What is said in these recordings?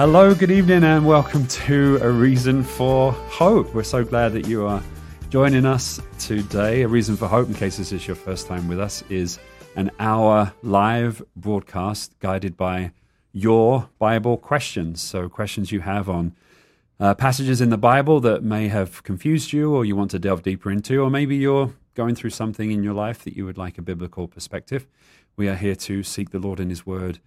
Hello, good evening, and welcome to A Reason for Hope. We're so glad that you are joining us today. A Reason for Hope, in case this is your first time with us, is an hour live broadcast guided by your Bible questions. So, questions you have on uh, passages in the Bible that may have confused you or you want to delve deeper into, or maybe you're going through something in your life that you would like a biblical perspective. We are here to seek the Lord in His Word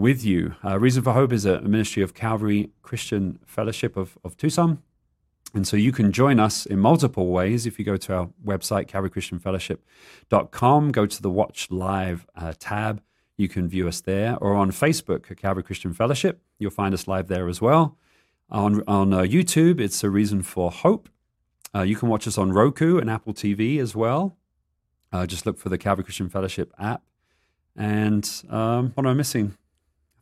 with you. Uh, Reason for Hope is a ministry of Calvary Christian Fellowship of, of Tucson. And so you can join us in multiple ways. If you go to our website, calvarychristianfellowship.com, go to the Watch Live uh, tab, you can view us there, or on Facebook, Calvary Christian Fellowship. You'll find us live there as well. On, on uh, YouTube, it's A Reason for Hope. Uh, you can watch us on Roku and Apple TV as well. Uh, just look for the Calvary Christian Fellowship app. And um, what am I missing?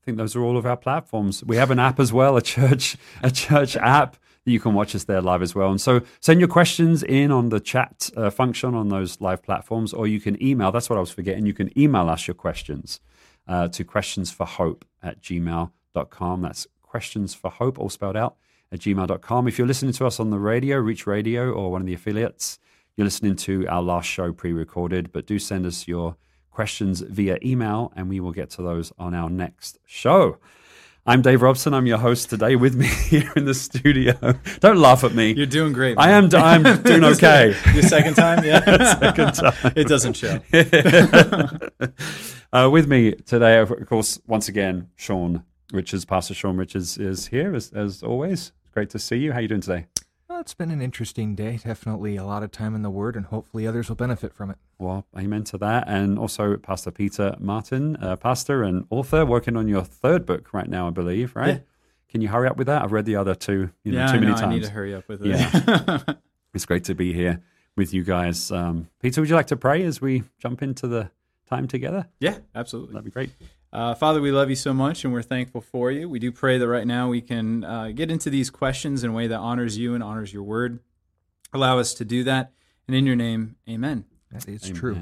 Think those are all of our platforms. We have an app as well, a church, a church app that you can watch us there live as well. And so send your questions in on the chat uh, function on those live platforms, or you can email. That's what I was forgetting. You can email us your questions uh, to questionsforhope at gmail.com. That's questions for hope, all spelled out, at gmail.com. If you're listening to us on the radio, Reach Radio, or one of the affiliates, you're listening to our last show pre recorded, but do send us your questions via email, and we will get to those on our next show. I'm Dave Robson. I'm your host today. With me here in the studio. Don't laugh at me. You're doing great. Man. I am. I'm doing okay. Your second time, yeah. second time. It doesn't show. uh, with me today, of course, once again, Sean Richards, Pastor Sean Richards, is here as, as always. Great to see you. How are you doing today? Well, it's been an interesting day. Definitely a lot of time in the Word, and hopefully others will benefit from it. Well, amen to that. And also, Pastor Peter Martin, uh, pastor and author, working on your third book right now, I believe, right? Yeah. Can you hurry up with that? I've read the other two, you know, yeah, too many know, times. I need to hurry up with it. Yeah. it's great to be here with you guys. Um, Peter, would you like to pray as we jump into the time together? Yeah, absolutely. That'd be great. Uh, Father, we love you so much and we're thankful for you. We do pray that right now we can uh, get into these questions in a way that honors you and honors your word. Allow us to do that. And in your name, amen. That is amen. true.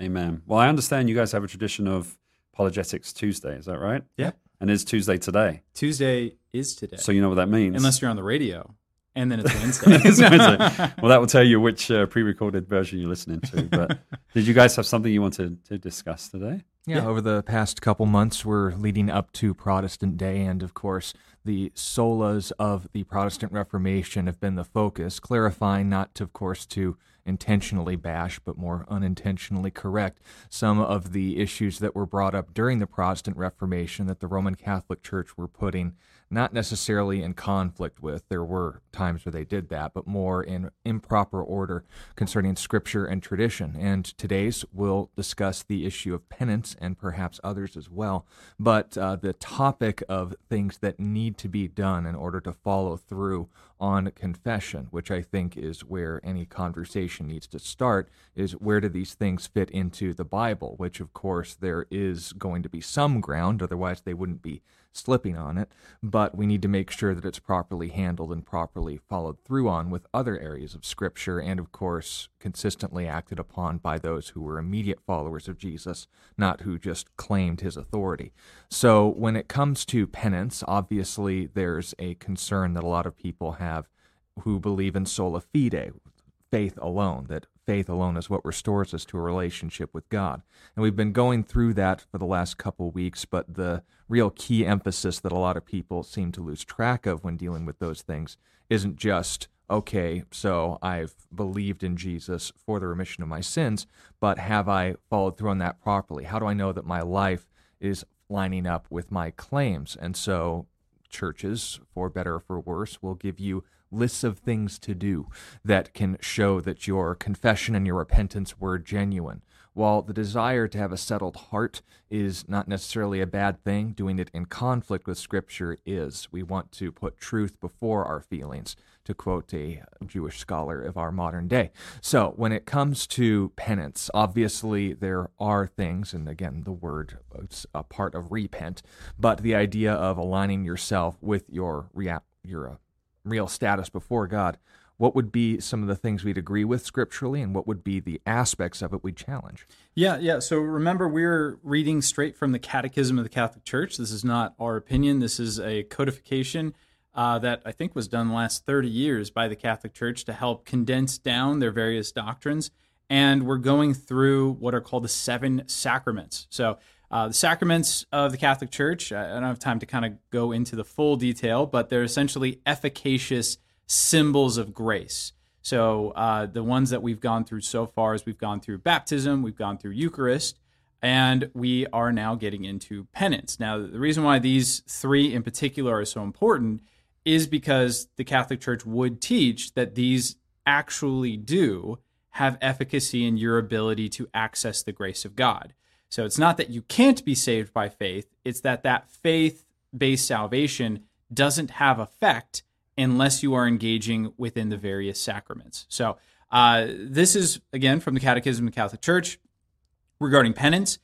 Amen. Well, I understand you guys have a tradition of Apologetics Tuesday. Is that right? Yeah. And it's Tuesday today. Tuesday is today. So you know what that means. Unless you're on the radio. And then it's Wednesday. it's Wednesday. Well, that will tell you which uh, pre recorded version you're listening to. But did you guys have something you wanted to discuss today? Yeah, yeah, over the past couple months, we're leading up to Protestant Day, and of course, the solas of the Protestant Reformation have been the focus, clarifying not, to, of course, to intentionally bash, but more unintentionally correct some of the issues that were brought up during the Protestant Reformation that the Roman Catholic Church were putting not necessarily in conflict with. There were times where they did that, but more in improper order concerning scripture and tradition. And today's we'll discuss the issue of penance and perhaps others as well. But uh, the topic of things that need to be done in order to follow through on confession, which I think is where any conversation needs to start, is where do these things fit into the Bible, which of course there is going to be some ground, otherwise they wouldn't be slipping on it, but we need to make sure that it's properly handled and properly followed through on with other areas of Scripture, and of course, consistently acted upon by those who were immediate followers of Jesus, not who just claimed his authority. So, when it comes to penance, obviously there's a concern that a lot of people have who believe in sola fide, faith alone, that faith alone is what restores us to a relationship with God. And we've been going through that for the last couple weeks, but the real key emphasis that a lot of people seem to lose track of when dealing with those things isn't just, okay, so I've believed in Jesus for the remission of my sins, but have I followed through on that properly? How do I know that my life is lining up with my claims? And so churches, for better or for worse, will give you lists of things to do that can show that your confession and your repentance were genuine. While the desire to have a settled heart is not necessarily a bad thing, doing it in conflict with Scripture is. We want to put truth before our feelings, to quote a Jewish scholar of our modern day. So, when it comes to penance, obviously there are things, and again, the word is a part of repent, but the idea of aligning yourself with your, rea- your uh, real status before God what would be some of the things we'd agree with scripturally and what would be the aspects of it we'd challenge? Yeah, yeah. So remember, we're reading straight from the Catechism of the Catholic Church. This is not our opinion, this is a codification. Uh, that I think was done the last 30 years by the Catholic Church to help condense down their various doctrines. And we're going through what are called the seven sacraments. So, uh, the sacraments of the Catholic Church, I don't have time to kind of go into the full detail, but they're essentially efficacious symbols of grace. So uh, the ones that we've gone through so far is we've gone through baptism, we've gone through Eucharist, and we are now getting into penance. Now, the reason why these three in particular are so important is because the Catholic Church would teach that these actually do have efficacy in your ability to access the grace of God. So it's not that you can't be saved by faith, it's that that faith based salvation doesn't have effect unless you are engaging within the various sacraments. So, uh, this is again from the Catechism of the Catholic Church regarding penance.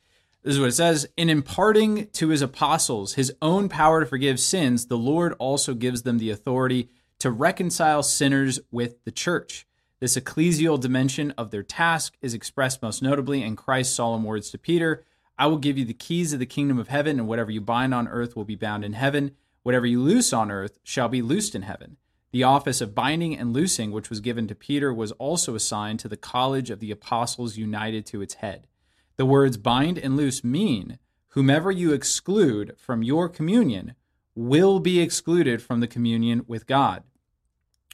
This is what it says In imparting to his apostles his own power to forgive sins, the Lord also gives them the authority to reconcile sinners with the church. This ecclesial dimension of their task is expressed most notably in Christ's solemn words to Peter I will give you the keys of the kingdom of heaven, and whatever you bind on earth will be bound in heaven Whatever you loose on earth shall be loosed in heaven. The office of binding and loosing, which was given to Peter, was also assigned to the college of the apostles united to its head. The words bind and loose mean whomever you exclude from your communion will be excluded from the communion with God.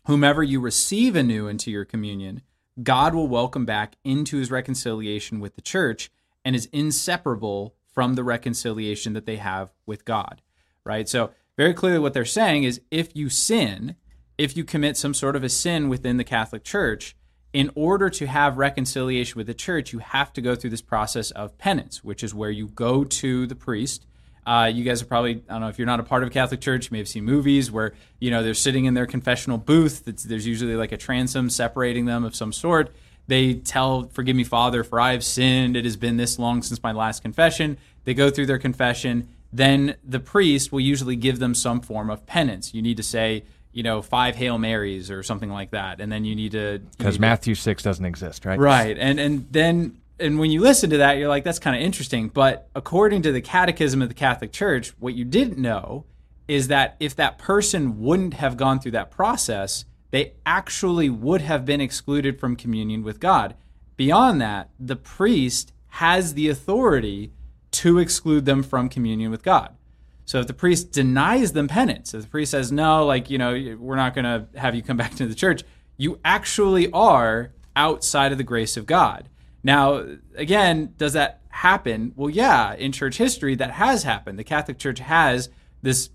Whomever you receive anew into your communion, God will welcome back into his reconciliation with the church and is inseparable from the reconciliation that they have with God. Right? So very clearly what they're saying is if you sin, if you commit some sort of a sin within the Catholic Church, in order to have reconciliation with the church, you have to go through this process of penance, which is where you go to the priest. Uh, you guys are probably, I don't know, if you're not a part of a Catholic church, you may have seen movies where, you know, they're sitting in their confessional booth. there's usually like a transom separating them of some sort. They tell, Forgive me, Father, for I have sinned. It has been this long since my last confession. They go through their confession then the priest will usually give them some form of penance. You need to say, you know, five Hail Marys or something like that, and then you need to because Matthew six doesn't exist, right? Right, and and then and when you listen to that, you're like, that's kind of interesting. But according to the Catechism of the Catholic Church, what you didn't know is that if that person wouldn't have gone through that process, they actually would have been excluded from communion with God. Beyond that, the priest has the authority to exclude them from communion with God. So if the priest denies them penance, if the priest says, no, like, you know, we're not going to have you come back to the church, you actually are outside of the grace of God. Now, again, does that happen? Well, yeah, in church history, that has happened. The Catholic Church has this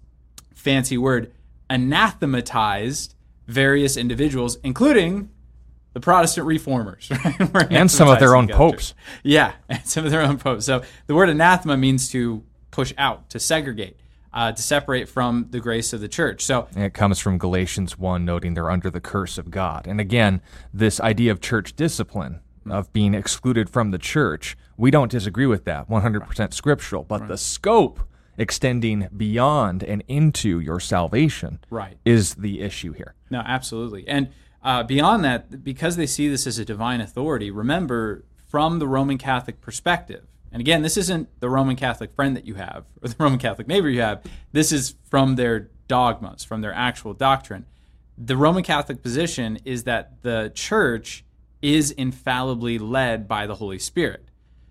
fancy word, anathematized various individuals, including the Protestant reformers, right? and some of their own popes. Yeah, and some of their own popes. So the word anathema means to push out, to segregate, uh, to separate from the grace of the church. So and it comes from Galatians 1, noting they're under the curse of God. And again, this idea of church discipline, of being excluded from the church, we don't disagree with that, 100% right. scriptural. But right. the scope extending beyond and into your salvation right. is the issue here. No, absolutely. And uh, beyond that, because they see this as a divine authority, remember from the Roman Catholic perspective, and again, this isn't the Roman Catholic friend that you have or the Roman Catholic neighbor you have. This is from their dogmas, from their actual doctrine. The Roman Catholic position is that the church is infallibly led by the Holy Spirit.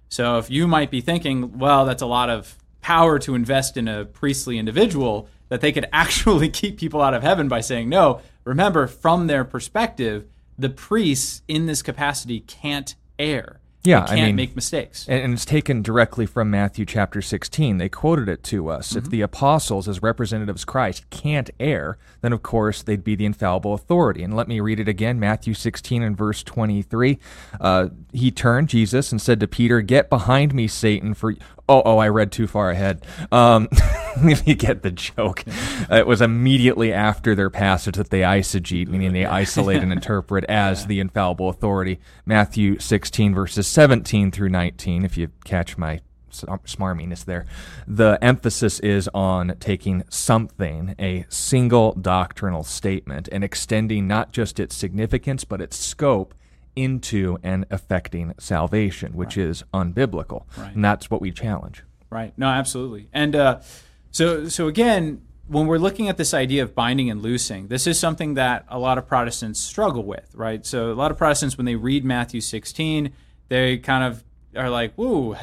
So if you might be thinking, well, that's a lot of power to invest in a priestly individual, that they could actually keep people out of heaven by saying no. Remember, from their perspective, the priests in this capacity can't err. Yeah, can't I mean, make mistakes. And it's taken directly from Matthew chapter 16. They quoted it to us. Mm-hmm. If the apostles, as representatives of Christ, can't err, then of course they'd be the infallible authority. And let me read it again Matthew 16 and verse 23. Uh, he turned, Jesus, and said to Peter, Get behind me, Satan, for Oh, oh, I read too far ahead. Um, if you get the joke, uh, it was immediately after their passage that they eisegete, meaning they isolate and interpret as yeah. the infallible authority. Matthew 16, verses 17 through 19, if you catch my smarminess there. The emphasis is on taking something, a single doctrinal statement, and extending not just its significance, but its scope into and affecting salvation, which right. is unbiblical. Right. And that's what we challenge. Right. No, absolutely. And uh, so, so again, when we're looking at this idea of binding and loosing, this is something that a lot of Protestants struggle with, right? So a lot of Protestants, when they read Matthew 16, they kind of are like, "Whoa,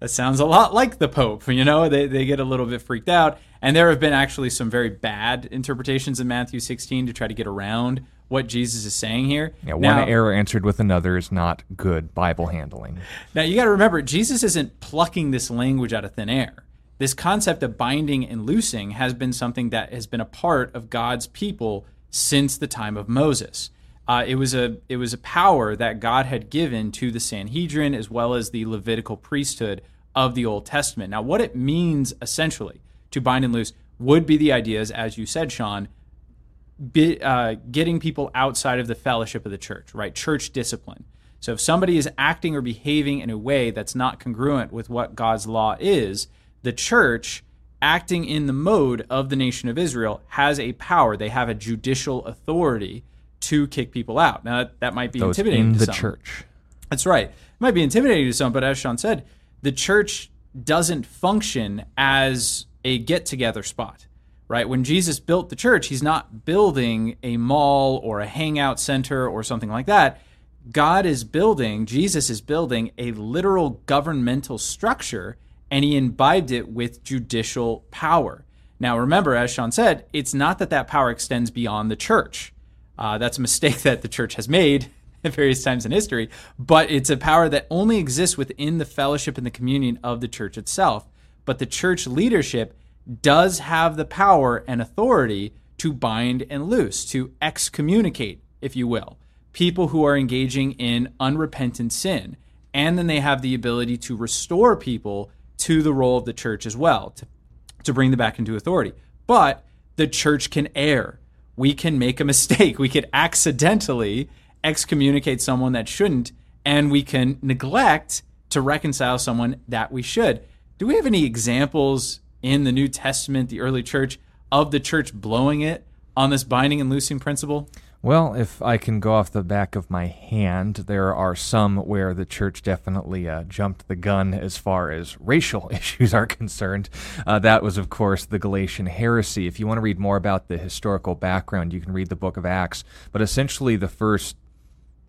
that sounds a lot like the Pope." You know, they they get a little bit freaked out. And there have been actually some very bad interpretations of Matthew 16 to try to get around what Jesus is saying here. Yeah, one now, error answered with another is not good Bible handling. Now you got to remember, Jesus isn't plucking this language out of thin air this concept of binding and loosing has been something that has been a part of God's people since the time of Moses. Uh, it was a it was a power that God had given to the Sanhedrin as well as the Levitical priesthood of the Old Testament. Now, what it means essentially to bind and loose would be the ideas, as you said, Sean, be, uh, getting people outside of the fellowship of the church, right? Church discipline. So if somebody is acting or behaving in a way that's not congruent with what God's law is, the church acting in the mode of the nation of Israel has a power. They have a judicial authority to kick people out. Now that, that might be Those intimidating in to the some. church. That's right. It might be intimidating to some, but as Sean said, the church doesn't function as a get together spot. Right? When Jesus built the church, he's not building a mall or a hangout center or something like that. God is building, Jesus is building a literal governmental structure and he imbibed it with judicial power. Now, remember, as Sean said, it's not that that power extends beyond the church. Uh, that's a mistake that the church has made at various times in history, but it's a power that only exists within the fellowship and the communion of the church itself. But the church leadership does have the power and authority to bind and loose, to excommunicate, if you will, people who are engaging in unrepentant sin. And then they have the ability to restore people to the role of the church as well, to, to bring them back into authority. But the church can err. We can make a mistake. We could accidentally excommunicate someone that shouldn't, and we can neglect to reconcile someone that we should. Do we have any examples in the New Testament, the early church, of the church blowing it on this binding and loosing principle? Well, if I can go off the back of my hand, there are some where the church definitely uh, jumped the gun as far as racial issues are concerned. Uh, that was, of course, the Galatian heresy. If you want to read more about the historical background, you can read the book of Acts. But essentially, the first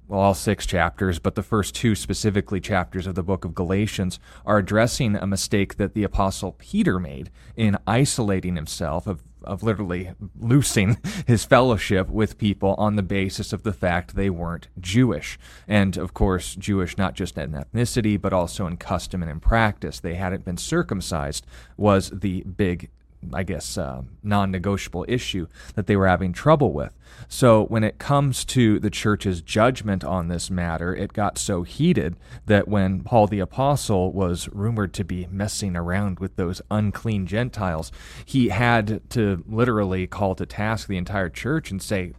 well, all six chapters, but the first two specifically chapters of the book of Galatians are addressing a mistake that the apostle Peter made in isolating himself of of literally loosing his fellowship with people on the basis of the fact they weren't Jewish. And of course, Jewish not just in ethnicity, but also in custom and in practice. They hadn't been circumcised, was the big I guess, uh, non negotiable issue that they were having trouble with. So, when it comes to the church's judgment on this matter, it got so heated that when Paul the Apostle was rumored to be messing around with those unclean Gentiles, he had to literally call to task the entire church and say,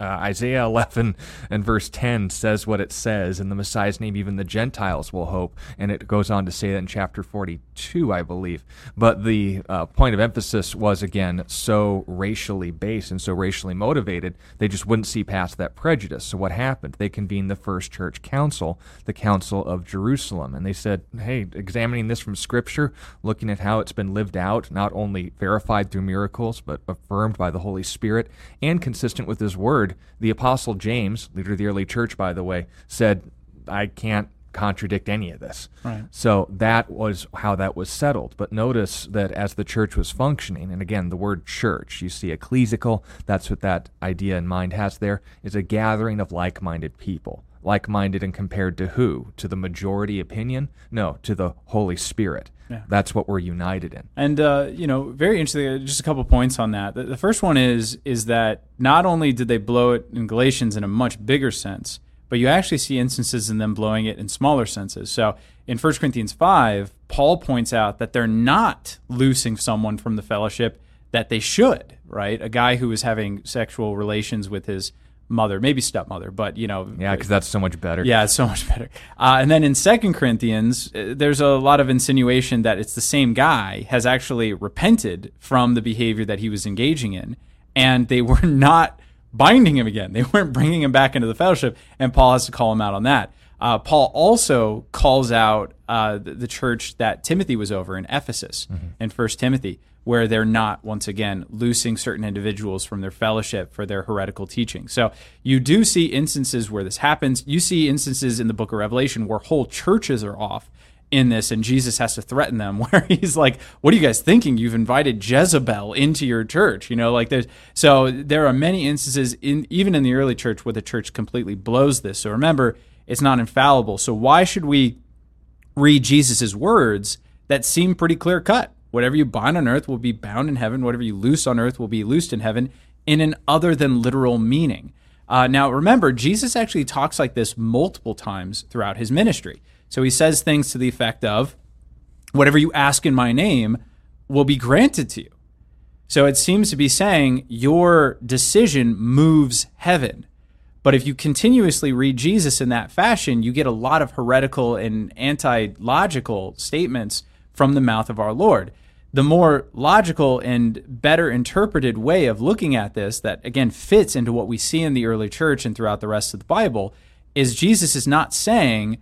uh, Isaiah 11 and verse 10 says what it says. In the Messiah's name, even the Gentiles will hope. And it goes on to say that in chapter 42, I believe. But the uh, point of emphasis was, again, so racially based and so racially motivated, they just wouldn't see past that prejudice. So what happened? They convened the first church council, the Council of Jerusalem. And they said, hey, examining this from Scripture, looking at how it's been lived out, not only verified through miracles, but affirmed by the Holy Spirit and consistent with His Word the Apostle James, leader of the early church, by the way, said, I can't contradict any of this. Right. So that was how that was settled. But notice that as the church was functioning, and again, the word church, you see ecclesical, that's what that idea in mind has there, is a gathering of like minded people like minded and compared to who? To the majority opinion? No, to the Holy Spirit. Yeah. That's what we're united in. And uh, you know, very interesting. Uh, just a couple points on that. The, the, first one is is that not only did they blow it in Galatians in a much bigger sense, but you actually see instances in them blowing it in smaller senses. So in 1 Corinthians five, Paul points out that they're not loosing someone from the fellowship that they should. Right, a guy who was having sexual relations with his mother, maybe stepmother, but you know, Yeah, because that's so much better. yeah, it's so much better. Uh, and then in Second Corinthians, uh, there's a lot of insinuation that it's the same guy has actually repented from the behavior that he was engaging in, and they were not binding him again. They weren't bringing him back into the fellowship, and Paul has to call him out on that. Uh, Paul also calls out uh, the, the church that Timothy was over in Ephesus in First Timothy, where they're not once again loosing certain individuals from their fellowship for their heretical teaching. So you do see instances where this happens. You see instances in the Book of Revelation where whole churches are off in this, and Jesus has to threaten them. Where he's like, "What are you guys thinking? You've invited Jezebel into your church." You know, like there's so there are many instances in even in the early church where the church completely blows this. So remember, it's not infallible. So why should we read Jesus' words that seem pretty clear cut? Whatever you bind on earth will be bound in heaven. Whatever you loose on earth will be loosed in heaven. In an other than literal meaning. Uh, now, remember, Jesus actually talks like this multiple times throughout his ministry. So he says things to the effect of, Whatever you ask in my name will be granted to you. So it seems to be saying your decision moves heaven. But if you continuously read Jesus in that fashion, you get a lot of heretical and anti logical statements from the mouth of our Lord. The more logical and better interpreted way of looking at this, that again fits into what we see in the early church and throughout the rest of the Bible, is Jesus is not saying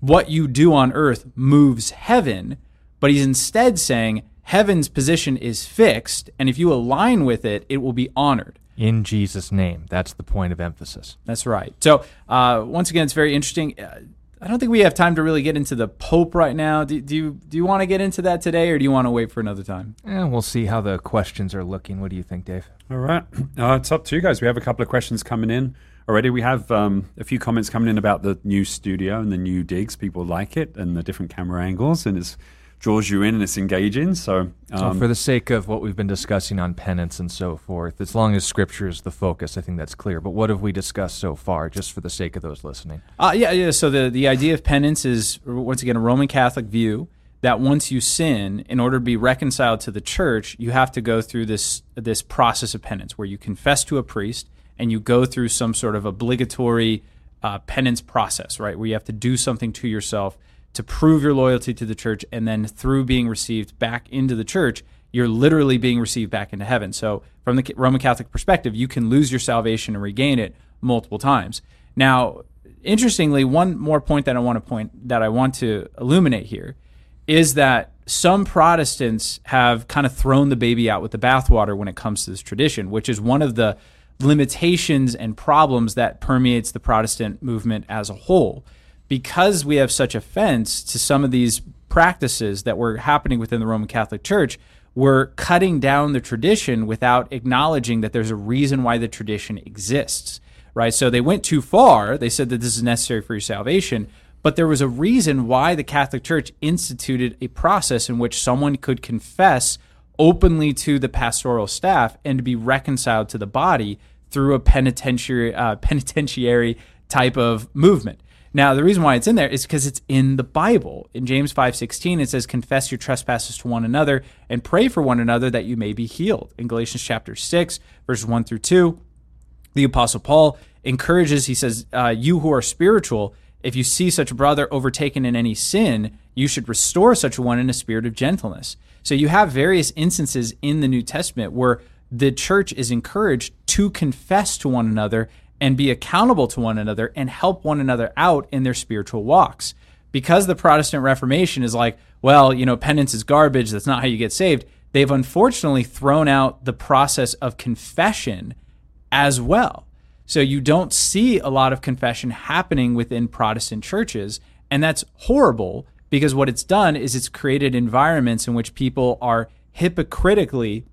what you do on earth moves heaven, but he's instead saying heaven's position is fixed, and if you align with it, it will be honored. In Jesus' name. That's the point of emphasis. That's right. So uh, once again, it's very interesting. Uh, I don't think we have time to really get into the Pope right now. Do, do you do you want to get into that today, or do you want to wait for another time? Eh, we'll see how the questions are looking. What do you think, Dave? All right. Uh, it's up to you guys. We have a couple of questions coming in already. We have um, a few comments coming in about the new studio and the new digs. People like it and the different camera angles, and it draws you in and it's engaging. So, So, um, for the sake of what we've been discussing on penance and so forth, as long as Scripture is the focus, I think that's clear. But what have we discussed so far, just for the sake of those listening? Uh, yeah, yeah. So the the idea of penance is once again a Roman Catholic view that once you sin, in order to be reconciled to the church, you have to go through this this process of penance, where you confess to a priest and you go through some sort of obligatory uh, penance process, right? Where you have to do something to yourself to prove your loyalty to the church, and then through being received back into the church, you're literally being received back into heaven. So, from the Roman Catholic perspective, you can lose your salvation and regain it multiple times. Now, interestingly, one more point that I want to point that I want to illuminate here is that some Protestants have kind of thrown the baby out with the bathwater when it comes to this tradition, which is one of the limitations and problems that permeates the Protestant movement as a whole. Because we have such offense to some of these practices that were happening within the Roman Catholic Church, we're cutting down the tradition without acknowledging that there's a reason why the tradition exists, right? So they went too far. They said that this is necessary for your salvation, but there was a reason why the Catholic Church instituted a process in which someone could confess openly to the pastoral staff and to be reconciled to the body through a penitentiary uh, penitentiary type of movement. Now, the reason why it's in there is because it's in the Bible. In James 5:16 it says confess your trespasses to one another and pray for one another that you may be healed. In Galatians chapter 6 verses 1 through 2, the apostle Paul encourages he says, uh, "You who are spiritual, if you see such a brother overtaken in any sin, you should restore such a one in a spirit of gentleness." So you have various instances in the New Testament where the church is encouraged to confess to one another and be accountable to one another and help one another out in their spiritual walks. Because the Protestant Reformation is like, well, you know, penance is garbage, that's not how you get saved. They've unfortunately thrown out the process of confession as well. So you don't see a lot of confession happening within Protestant churches, and that's horrible because what it's done is it's created environments in which people are hypocritically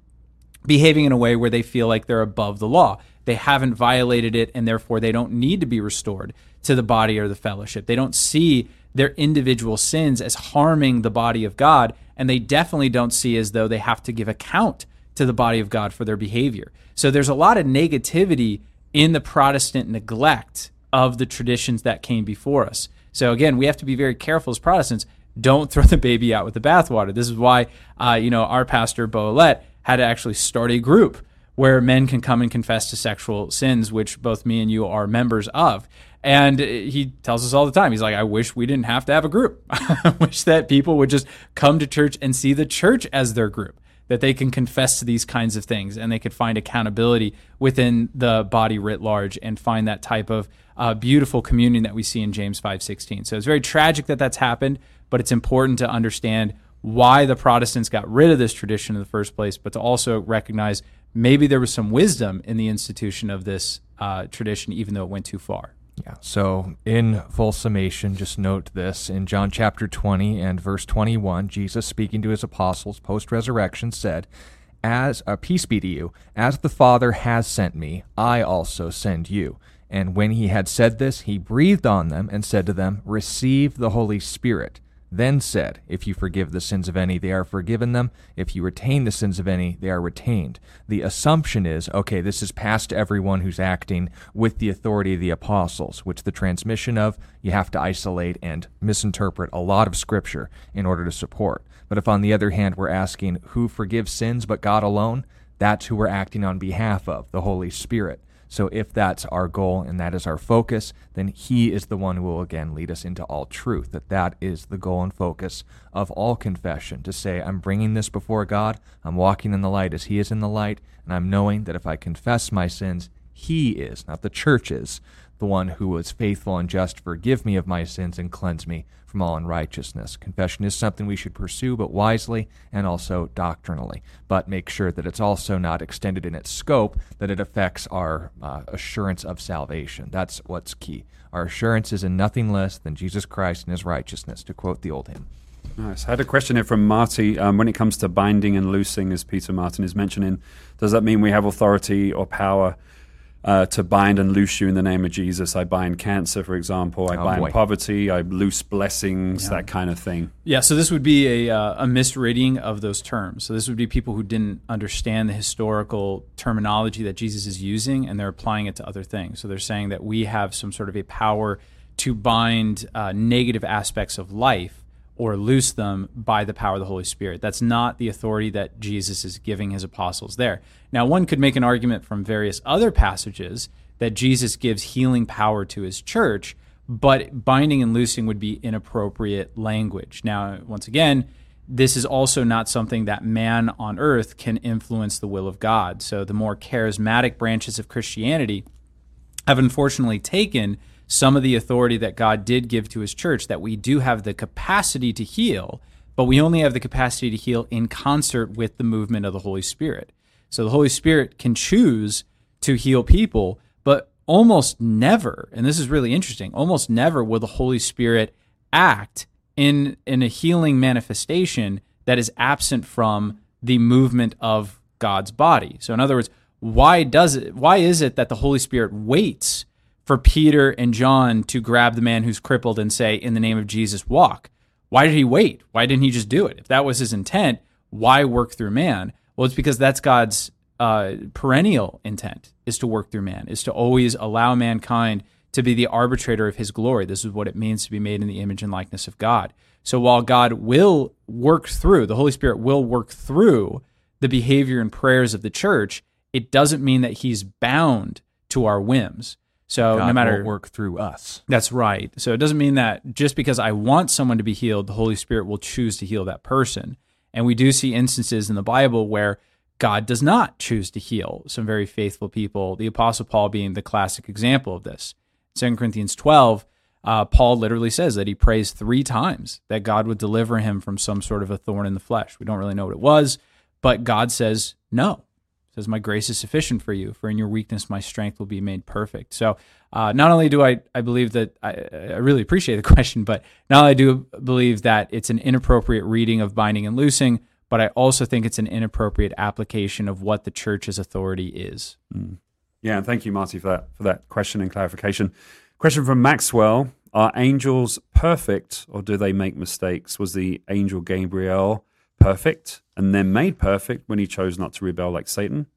behaving in a way where they feel like they're above the law. They haven't violated it, and therefore they don't need to be restored to the body or the fellowship. They don't see their individual sins as harming the body of God, and they definitely don't see as though they have to give account to the body of God for their behavior. So there's a lot of negativity in the Protestant neglect of the traditions that came before us. So again, we have to be very careful as Protestants. Don't throw the baby out with the bathwater. This is why, uh, you know, our pastor Bo Alette had to actually start a group where men can come and confess to sexual sins, which both me and you are members of. And he tells us all the time, he's like, I wish we didn't have to have a group. I wish that people would just come to church and see the church as their group, that they can confess to these kinds of things and they could find accountability within the body writ large and find that type of uh, beautiful communion that we see in James 5.16. So it's very tragic that that's happened, but it's important to understand why the Protestants got rid of this tradition in the first place, but to also recognize maybe there was some wisdom in the institution of this uh, tradition, even though it went too far. Yeah. So, in full summation, just note this in John chapter 20 and verse 21, Jesus speaking to his apostles post resurrection said, As uh, peace be to you, as the Father has sent me, I also send you. And when he had said this, he breathed on them and said to them, Receive the Holy Spirit then said, If you forgive the sins of any, they are forgiven them. If you retain the sins of any, they are retained. The assumption is, okay, this is passed to everyone who's acting with the authority of the apostles, which the transmission of you have to isolate and misinterpret a lot of scripture in order to support. But if on the other hand we're asking who forgives sins but God alone, that's who we're acting on behalf of, the Holy Spirit. So if that's our goal and that is our focus, then he is the one who will again lead us into all truth. That that is the goal and focus of all confession to say I'm bringing this before God, I'm walking in the light as he is in the light, and I'm knowing that if I confess my sins, he is, not the church is, the one who was faithful and just, forgive me of my sins and cleanse me from all unrighteousness. Confession is something we should pursue, but wisely and also doctrinally. But make sure that it's also not extended in its scope, that it affects our uh, assurance of salvation. That's what's key. Our assurance is in nothing less than Jesus Christ and his righteousness, to quote the old hymn. Nice. I had a question here from Marty. Um, when it comes to binding and loosing, as Peter Martin is mentioning, does that mean we have authority or power uh, to bind and loose you in the name of Jesus. I bind cancer, for example. I oh, bind boy. poverty. I loose blessings, yeah. that kind of thing. Yeah, so this would be a, uh, a misreading of those terms. So this would be people who didn't understand the historical terminology that Jesus is using and they're applying it to other things. So they're saying that we have some sort of a power to bind uh, negative aspects of life or loose them by the power of the Holy Spirit. That's not the authority that Jesus is giving his apostles there. Now, one could make an argument from various other passages that Jesus gives healing power to his church, but binding and loosing would be inappropriate language. Now, once again, this is also not something that man on earth can influence the will of God. So the more charismatic branches of Christianity have unfortunately taken some of the authority that God did give to his church, that we do have the capacity to heal, but we only have the capacity to heal in concert with the movement of the Holy Spirit. So the Holy Spirit can choose to heal people, but almost never, and this is really interesting, almost never will the Holy Spirit act in, in a healing manifestation that is absent from the movement of God's body. So in other words, why does it why is it that the Holy Spirit waits for Peter and John to grab the man who's crippled and say, In the name of Jesus, walk. Why did he wait? Why didn't he just do it? If that was his intent, why work through man? Well, it's because that's God's uh, perennial intent is to work through man, is to always allow mankind to be the arbitrator of his glory. This is what it means to be made in the image and likeness of God. So while God will work through, the Holy Spirit will work through the behavior and prayers of the church, it doesn't mean that he's bound to our whims. So God no matter work through us. That's right. So it doesn't mean that just because I want someone to be healed, the Holy Spirit will choose to heal that person. And we do see instances in the Bible where God does not choose to heal some very faithful people. The Apostle Paul being the classic example of this. 2 Corinthians 12, uh, Paul literally says that he prays three times that God would deliver him from some sort of a thorn in the flesh. We don't really know what it was, but God says no says, My grace is sufficient for you, for in your weakness my strength will be made perfect. So uh, not only do I, I believe that I, I really appreciate the question, but not only do I believe that it's an inappropriate reading of binding and loosing, but I also think it's an inappropriate application of what the church's authority is. Mm. Yeah, and thank you, Marty, for that for that question and clarification. Question from Maxwell: Are angels perfect, or do they make mistakes? Was the angel Gabriel perfect and then made perfect when he chose not to rebel like Satan?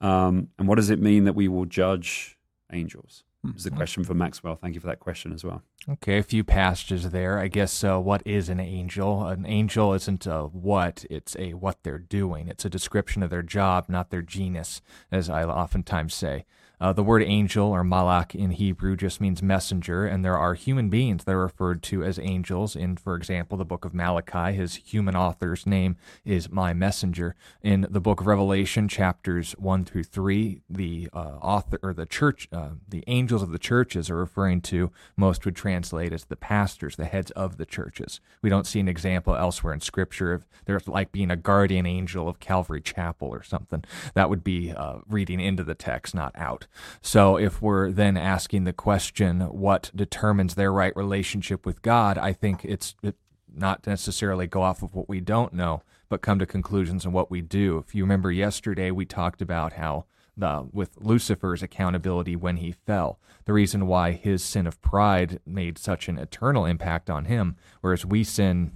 Um, and what does it mean that we will judge angels? is the question for Maxwell. Thank you for that question as well. Okay, a few passages there. I guess uh, what is an angel? An angel isn't a what, it's a what they're doing. It's a description of their job, not their genus, as I oftentimes say. Uh, the word angel or malak in Hebrew just means messenger, and there are human beings that are referred to as angels. In, for example, the book of Malachi, his human author's name is my messenger. In the book of Revelation, chapters one through three, the uh, author or the church, uh, the angels of the churches are referring to most would translate as the pastors, the heads of the churches. We don't see an example elsewhere in Scripture of there's like being a guardian angel of Calvary Chapel or something. That would be uh, reading into the text, not out. So if we're then asking the question, what determines their right relationship with God, I think it's it, not necessarily go off of what we don't know, but come to conclusions on what we do. If you remember yesterday, we talked about how the, with Lucifer's accountability when he fell, the reason why his sin of pride made such an eternal impact on him, whereas we sin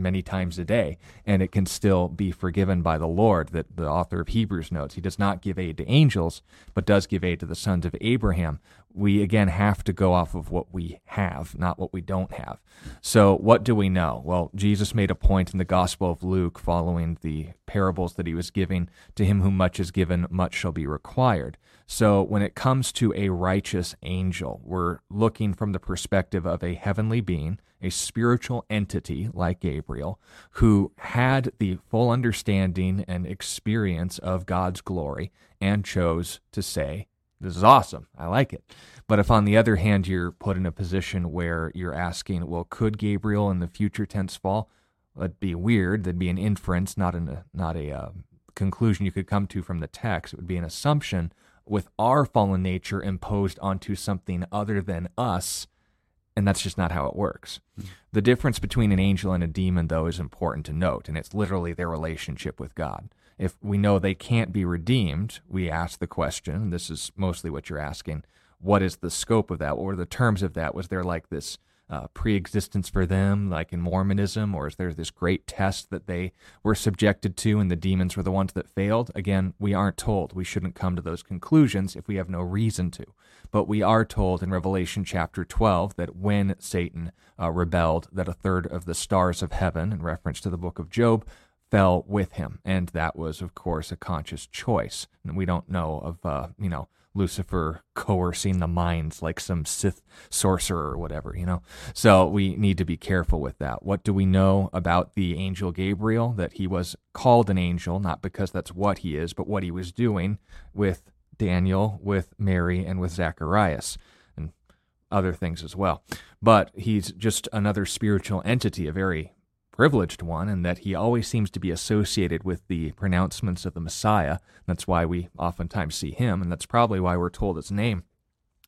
many times a day, and it can still be forgiven by the Lord. That the author of Hebrews notes. He does not give aid to angels, but does give aid to the sons of Abraham. We again have to go off of what we have, not what we don't have. So, what do we know? Well, Jesus made a point in the Gospel of Luke following the parables that he was giving to him whom much is given, much shall be required. So, when it comes to a righteous angel, we're looking from the perspective of a heavenly being a spiritual entity like Gabriel who had the full understanding and experience of God's glory and chose to say, This is awesome. I like it. But if on the other hand, you're put in a position where you're asking, Well, could Gabriel in the future tense fall? That'd be weird. That'd be an inference, not, an, not a uh, conclusion you could come to from the text. It would be an assumption with our fallen nature imposed onto something other than us and that's just not how it works. Mm-hmm. The difference between an angel and a demon, though, is important to note, and it's literally their relationship with God. If we know they can't be redeemed, we ask the question, this is mostly what you're asking, what is the scope of that? What were the terms of that? Was there like this uh, pre-existence for them, like in Mormonism, or is there this great test that they were subjected to, and the demons were the ones that failed? Again, we aren't told. We shouldn't come to those conclusions if we have no reason to. But we are told in Revelation chapter 12 that when Satan uh, rebelled, that a third of the stars of heaven, in reference to the book of Job, fell with him, and that was, of course, a conscious choice. And we don't know of, uh, you know Lucifer coercing the minds like some Sith sorcerer or whatever, you know? So we need to be careful with that. What do we know about the angel Gabriel? That he was called an angel, not because that's what he is, but what he was doing with Daniel, with Mary, and with Zacharias, and other things as well. But he's just another spiritual entity, a very privileged one, and that he always seems to be associated with the pronouncements of the Messiah. That's why we oftentimes see him, and that's probably why we're told his name.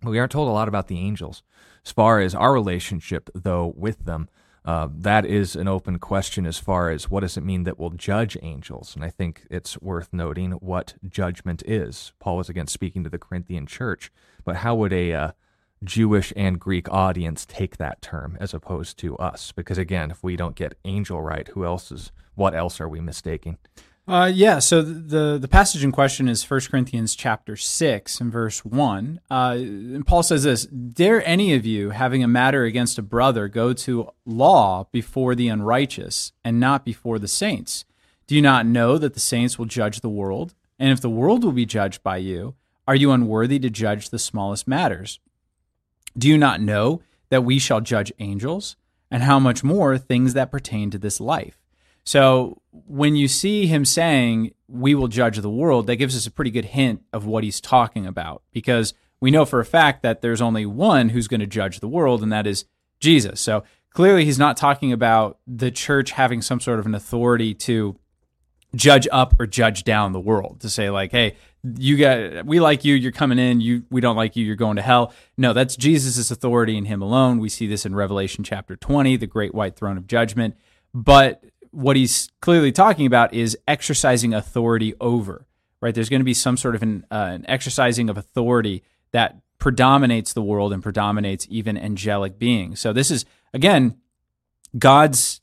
We aren't told a lot about the angels. As far as our relationship, though, with them, uh, that is an open question as far as what does it mean that we'll judge angels. And I think it's worth noting what judgment is. Paul was again speaking to the Corinthian church, but how would a uh, Jewish and Greek audience take that term as opposed to us. Because again, if we don't get angel right, who else is? What else are we mistaking? Uh, yeah. So the the passage in question is 1 Corinthians chapter six and verse one. Uh, and Paul says this: Dare any of you, having a matter against a brother, go to law before the unrighteous and not before the saints? Do you not know that the saints will judge the world? And if the world will be judged by you, are you unworthy to judge the smallest matters? Do you not know that we shall judge angels? And how much more things that pertain to this life? So when you see him saying, we will judge the world, that gives us a pretty good hint of what he's talking about because we know for a fact that there's only one who's going to judge the world, and that is Jesus. So clearly, he's not talking about the church having some sort of an authority to judge up or judge down the world to say like hey you got we like you you're coming in you we don't like you you're going to hell. No that's jesus' authority in him alone. We see this in revelation chapter 20 the great white throne of judgment. But what he's clearly talking about is exercising authority over right? There's going to be some sort of an, uh, an exercising of authority that predominates the world and predominates even angelic beings. So this is again god's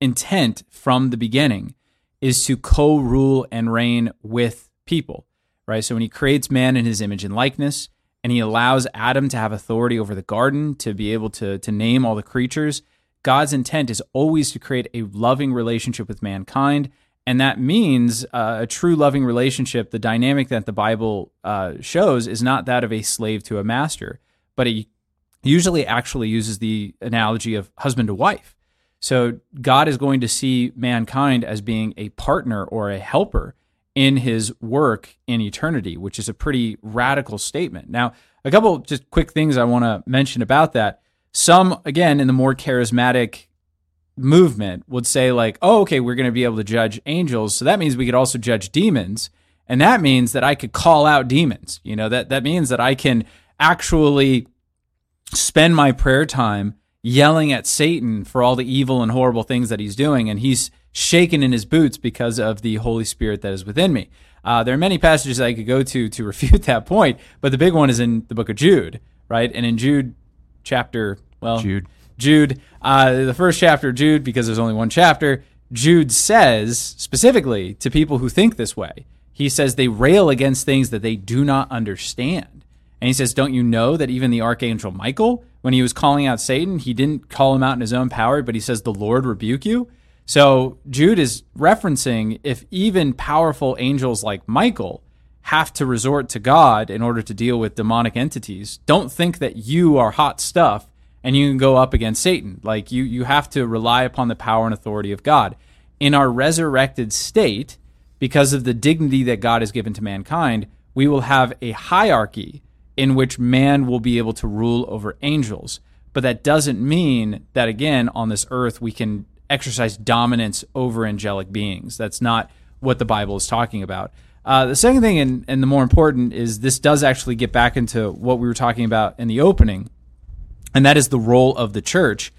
intent from the beginning is to co rule and reign with people, right? So when he creates man in his image and likeness, and he allows Adam to have authority over the garden, to be able to, to name all the creatures. God's intent is always to create a loving relationship with mankind. And that means uh, a true loving relationship. The dynamic that the Bible uh, shows is not that of a slave to a master, but it usually actually uses the analogy of husband to wife. So God is going to see mankind as being a partner or a helper in his work in eternity, which is a pretty radical statement. Now, a couple just quick things I want to mention about that. Some, again, in the more charismatic movement would say, like, oh, okay, we're going to be able to judge angels. So that means we could also judge demons. And that means that I could call out demons. You know, that, that means that I can actually spend my prayer time yelling at Satan for all the evil and horrible things that he's doing. And he's shaken in his boots because of the Holy Spirit that is within me. Uh, there are many passages I could go to to refute that point, but the big one is in the book of Jude, right? And in Jude chapter, well, Jude, Jude, uh, the first chapter of Jude, because there's only one chapter, Jude says specifically to people who think this way, he says they rail against things that they do not understand. And he says, Don't you know that even the archangel Michael, when he was calling out Satan, he didn't call him out in his own power, but he says, The Lord rebuke you? So Jude is referencing if even powerful angels like Michael have to resort to God in order to deal with demonic entities, don't think that you are hot stuff and you can go up against Satan. Like you you have to rely upon the power and authority of God. In our resurrected state, because of the dignity that God has given to mankind, we will have a hierarchy in which man will be able to rule over angels. But that doesn't mean that again on this earth we can exercise dominance over angelic beings. That's not what the Bible is talking about. Uh, the second thing, and, and the more important, is this does actually get back into what we were talking about in the opening, and that is the role of the church.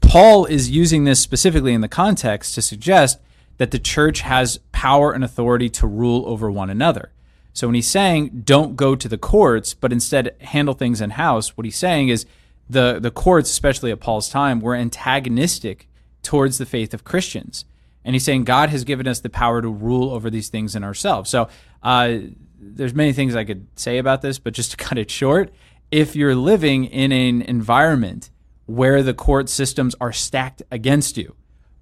Paul is using this specifically in the context to suggest that the church has power and authority to rule over one another. So when he's saying don't go to the courts, but instead handle things in house, what he's saying is the the courts, especially at Paul's time, were antagonistic towards the faith of Christians. And he's saying God has given us the power to rule over these things in ourselves. So uh, there's many things I could say about this, but just to cut it short, if you're living in an environment where the court systems are stacked against you,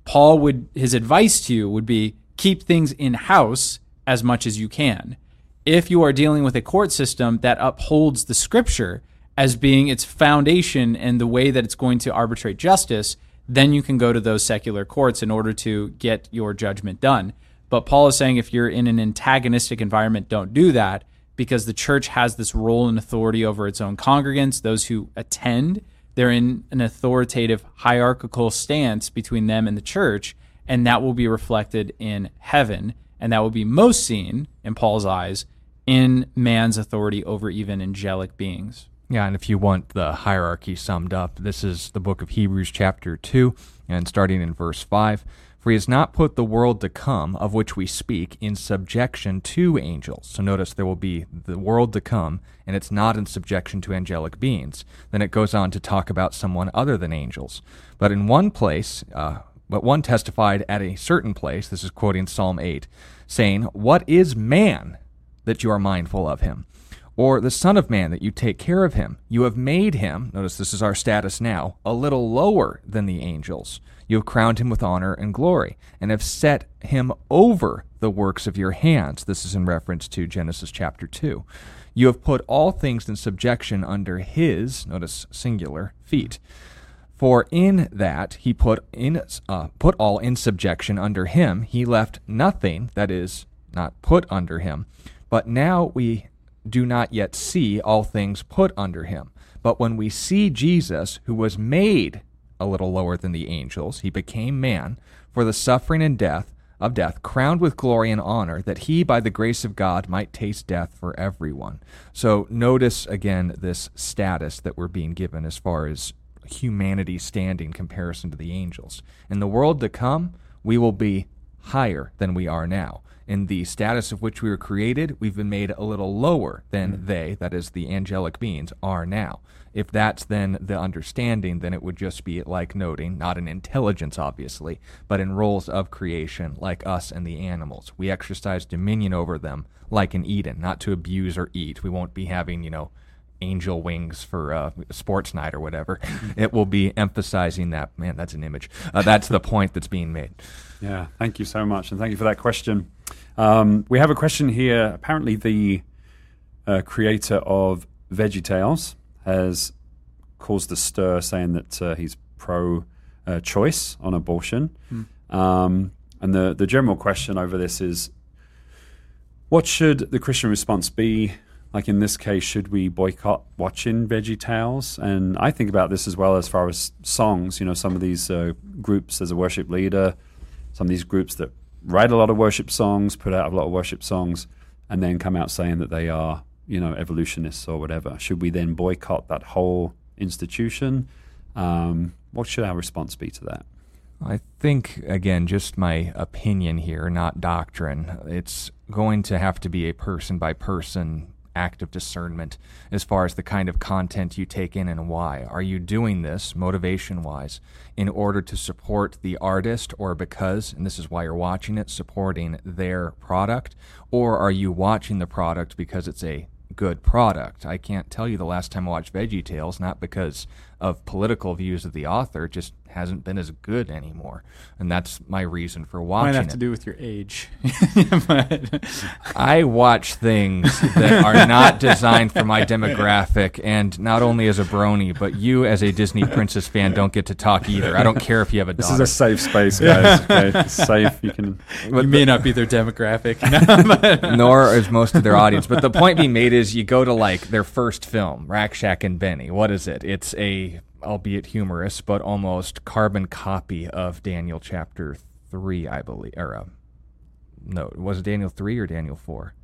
Paul would his advice to you would be keep things in house as much as you can. If you are dealing with a court system that upholds the scripture as being its foundation and the way that it's going to arbitrate justice, then you can go to those secular courts in order to get your judgment done. But Paul is saying if you're in an antagonistic environment, don't do that because the church has this role and authority over its own congregants, those who attend. They're in an authoritative hierarchical stance between them and the church, and that will be reflected in heaven. And that will be most seen, in Paul's eyes, in man's authority over even angelic beings. Yeah, and if you want the hierarchy summed up, this is the book of Hebrews, chapter 2, and starting in verse 5. For he has not put the world to come, of which we speak, in subjection to angels. So notice there will be the world to come, and it's not in subjection to angelic beings. Then it goes on to talk about someone other than angels. But in one place, uh, but one testified at a certain place, this is quoting Psalm 8, saying, What is man that you are mindful of him? Or the Son of Man, that you take care of him. You have made him, notice this is our status now, a little lower than the angels. You have crowned him with honor and glory, and have set him over the works of your hands. This is in reference to Genesis chapter 2. You have put all things in subjection under his, notice singular, feet. For in that he put in uh, put all in subjection under him, he left nothing that is not put under him. But now we do not yet see all things put under him. But when we see Jesus, who was made a little lower than the angels, he became man, for the suffering and death of death, crowned with glory and honor, that he, by the grace of God, might taste death for everyone. So notice again this status that we're being given as far as humanity standing comparison to the angels. In the world to come, we will be higher than we are now in the status of which we were created, we've been made a little lower than mm-hmm. they, that is, the angelic beings, are now. If that's then the understanding, then it would just be like noting, not in intelligence, obviously, but in roles of creation, like us and the animals. We exercise dominion over them like in Eden, not to abuse or eat. We won't be having, you know, angel wings for uh, sports night or whatever. it will be emphasizing that. Man, that's an image. Uh, that's the point that's being made. Yeah, thank you so much, and thank you for that question. Um, we have a question here. Apparently, the uh, creator of VeggieTales has caused a stir, saying that uh, he's pro-choice on abortion. Mm. Um, and the the general question over this is, what should the Christian response be? Like in this case, should we boycott watching VeggieTales? And I think about this as well as far as songs. You know, some of these uh, groups, as a worship leader, some of these groups that write a lot of worship songs, put out a lot of worship songs, and then come out saying that they are, you know, evolutionists or whatever. Should we then boycott that whole institution? Um, what should our response be to that? I think, again, just my opinion here, not doctrine. It's going to have to be a person by person act of discernment as far as the kind of content you take in and why. Are you doing this, motivation wise, in order to support the artist or because, and this is why you're watching it, supporting their product? Or are you watching the product because it's a good product? I can't tell you the last time I watched VeggieTales, not because of political views of the author, just hasn't been as good anymore, and that's my reason for watching. Might have it. to do with your age. I watch things that are not designed for my demographic, and not only as a brony, but you as a Disney Princess fan don't get to talk either. I don't care if you have a. This daughter. is a safe space, guys. Okay, safe. You can. you may not be their demographic, nor is most of their audience. But the point being made is, you go to like their first film, Rack Shack and Benny. What is it? It's a albeit humorous, but almost carbon copy of Daniel chapter three, I believe. Or uh, no, was it Daniel three or Daniel four?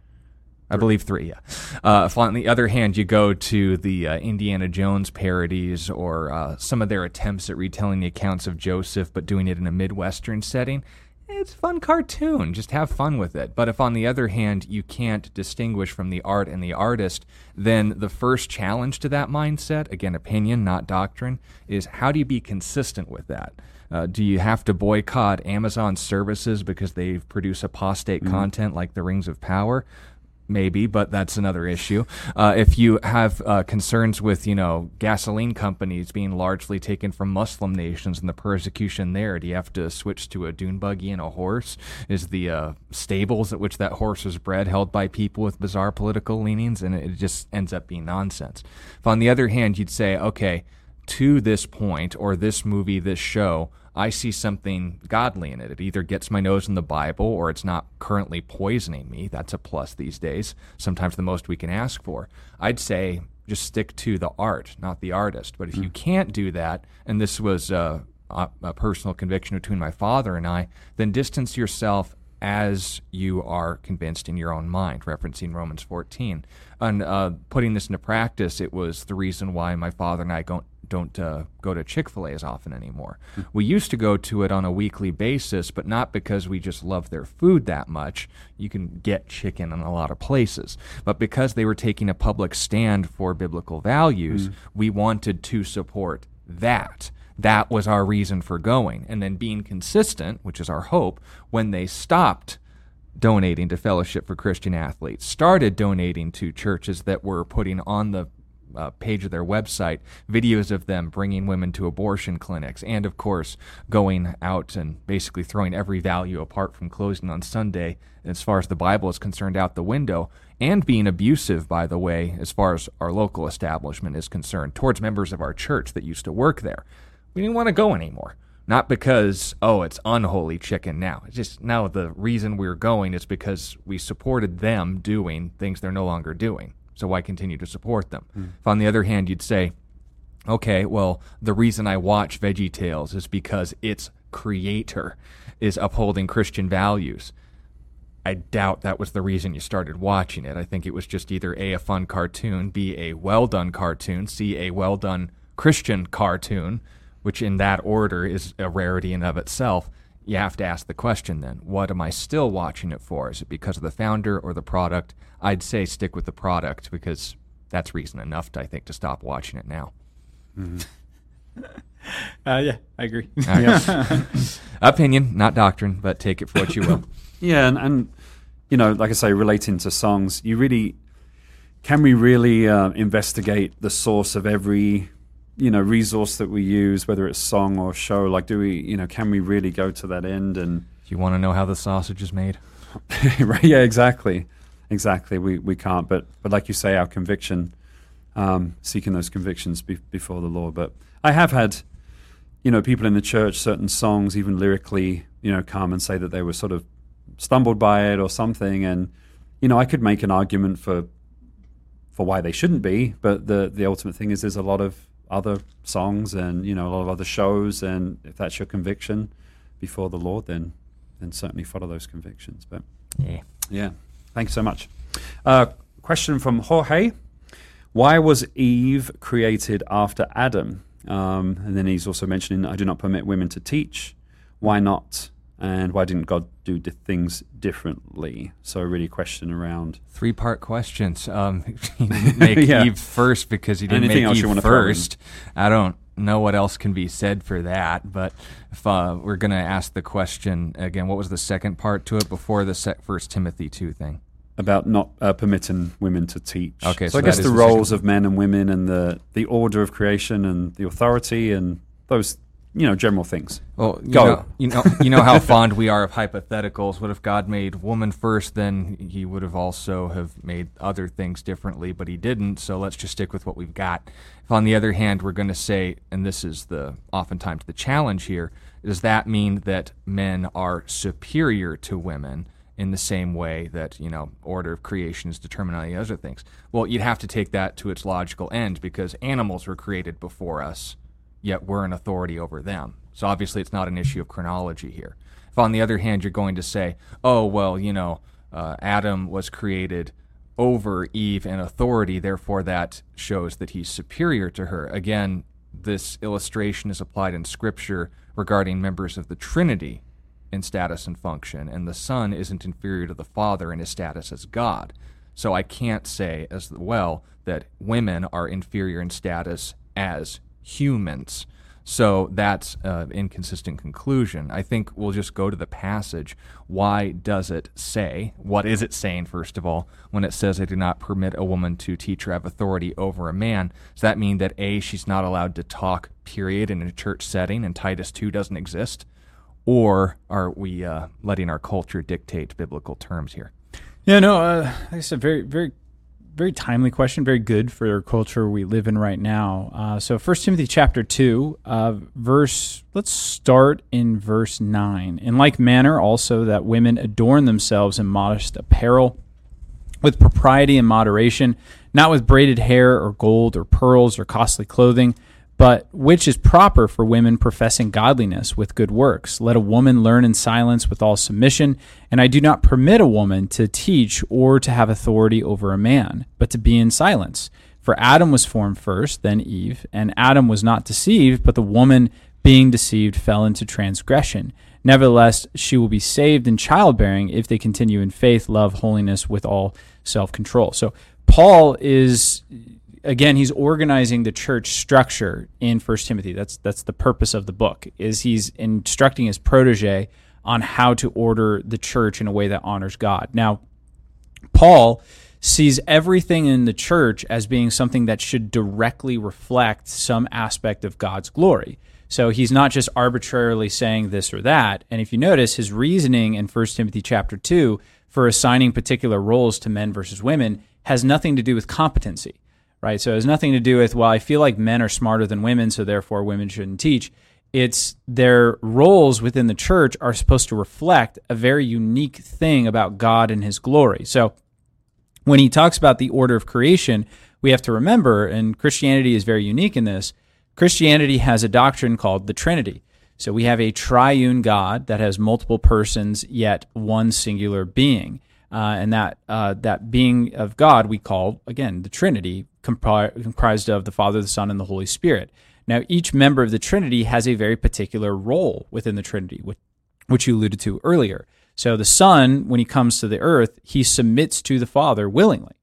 I believe three, yeah. Uh, on the other hand, you go to the uh, Indiana Jones parodies or uh, some of their attempts at retelling the accounts of Joseph, but doing it in a Midwestern setting it's a fun cartoon. Just have fun with it. But if, on the other hand, you can't distinguish from the art and the artist, then the first challenge to that mindset, again, opinion, not doctrine, is how do you be consistent with that? Uh, do you have to boycott Amazon services because they produce apostate mm-hmm. content like the Rings of Power? Maybe, but that's another issue. Uh, if you have uh, concerns with, you know, gasoline companies being largely taken from Muslim nations and the persecution there, do you have to switch to a dune buggy and a horse? Is the uh, stables at which that horse was bred held by people with bizarre political leanings? And it just ends up being nonsense. If on the other hand, you'd say, okay, to this point or this movie, this show, I see something godly in it. It either gets my nose in the Bible or it's not currently poisoning me. That's a plus these days. Sometimes the most we can ask for. I'd say just stick to the art, not the artist. But if mm. you can't do that, and this was uh, a, a personal conviction between my father and I, then distance yourself as you are convinced in your own mind, referencing Romans 14. And uh, putting this into practice, it was the reason why my father and I don't, don't uh, go to Chick fil A as often anymore. Mm. We used to go to it on a weekly basis, but not because we just love their food that much. You can get chicken in a lot of places. But because they were taking a public stand for biblical values, mm. we wanted to support that. That was our reason for going. And then being consistent, which is our hope, when they stopped donating to Fellowship for Christian Athletes, started donating to churches that were putting on the uh, page of their website videos of them bringing women to abortion clinics, and of course, going out and basically throwing every value apart from closing on Sunday, as far as the Bible is concerned, out the window, and being abusive, by the way, as far as our local establishment is concerned, towards members of our church that used to work there. We didn't want to go anymore. Not because, oh, it's unholy chicken now. It's just now the reason we're going is because we supported them doing things they're no longer doing so why continue to support them? Mm. If on the other hand you'd say, okay, well, the reason I watch VeggieTales is because its creator is upholding Christian values. I doubt that was the reason you started watching it. I think it was just either A, a fun cartoon, B, a well done cartoon, C, a well done Christian cartoon, which in that order is a rarity in of itself. You have to ask the question then what am I still watching it for? Is it because of the founder or the product? I'd say stick with the product because that's reason enough, to, I think, to stop watching it now. Mm-hmm. uh, yeah, I agree. Opinion, not doctrine, but take it for what you will. yeah, and, and you know, like I say, relating to songs, you really can we really uh, investigate the source of every you know resource that we use, whether it's song or show? Like, do we you know can we really go to that end and you want to know how the sausage is made? right? Yeah, exactly, exactly. We we can't, but but like you say, our conviction, um, seeking those convictions be, before the Lord. But I have had, you know, people in the church, certain songs, even lyrically, you know, come and say that they were sort of stumbled by it or something, and you know, I could make an argument for for why they shouldn't be, but the the ultimate thing is there's a lot of other songs and you know a lot of other shows, and if that's your conviction before the Lord, then then certainly follow those convictions. But Yeah. yeah, thanks so much. Uh, question from Jorge: Why was Eve created after Adam? Um, and then he's also mentioning, "I do not permit women to teach. Why not? And why didn't God do things differently?" So really, question around Three part questions. Um, make Yeah. Eve first because he didn't Anything make Eve wanna throw in? first. I don't know what else can be said for that. But if uh, we're going to ask the question again, what was the second part to it before the sec- First Timothy two thing? about not uh, permitting women to teach. Okay, so, so I guess the is the roles of men and women and the the order of creation and the authority and those you know general things. Well, you Go. know, you know, you know how fond we are of hypotheticals. What if God made woman first? Then He would have also have made other things differently, but He didn't. So let's just stick with what we've got. If, on the other hand, we're going to say, and this is the oftentimes the challenge here, does that mean that men are superior to women? In the same way that you know order of creation is determined on the other things. Well, you'd have to take that to its logical end because animals were created before us yet we're an authority over them. So obviously, it's not an issue of chronology here. If, on the other hand, you're going to say, oh, well, you know, uh, Adam was created over Eve in authority, therefore that shows that he's superior to her. Again, this illustration is applied in Scripture regarding members of the Trinity in status and function, and the Son isn't inferior to the Father in his status as God. So I can't say as well that women are inferior in status as humans. So that's an inconsistent conclusion. I think we'll just go to the passage. Why does it say? What is it saying, first of all, when it says, I do not permit a woman to teach or have authority over a man? Does that mean that A, she's not allowed to talk, period, in a church setting, and Titus 2 doesn't exist? Or are we uh, letting our culture dictate biblical terms here? Yeah, no, uh, said, very, very, very timely question. Very good for our culture we live in right now. Uh, so, First Timothy chapter two, uh, verse. Let's start in verse nine. In like manner, also that women adorn themselves in modest apparel, with propriety and moderation, not with braided hair or gold or pearls or costly clothing, but which is proper for women professing godliness with good works. Let a woman learn in silence with all submission, and I do not permit a woman to teach or to have authority over a man, but to be in silence. For Adam was formed first, then Eve, and Adam was not deceived, but the woman, being deceived, fell into transgression. Nevertheless, she will be saved in childbearing if they continue in faith, love, holiness, with all self control. So, Paul is again he's organizing the church structure in first timothy. That's that's the purpose of the book is he's instructing his protege on how to order the church in a way that honors god. Now paul sees everything in the church as being something that should directly reflect some aspect of god's glory. So he's not just arbitrarily saying this or that. And if you notice his reasoning in first timothy chapter 2 for assigning particular roles to men versus women has nothing to do with competency right? So it has nothing to do with, well, I feel like men are smarter than women, so therefore women shouldn't teach. It's their roles within the church are supposed to reflect a very unique thing about God and his glory. So when he talks about the order of creation, we have to remember, and Christianity is very unique in this, Christianity has a doctrine called the Trinity. So we have a triune God that has multiple persons, yet one singular being. Uh, and that uh, that being of God we call again the Trinity, compri- comprised of the Father, the Son, and the Holy Spirit. Now, each member of the Trinity has a very particular role within the Trinity, which, which you alluded to earlier. So, the Son, when he comes to the earth, he submits to the Father willingly.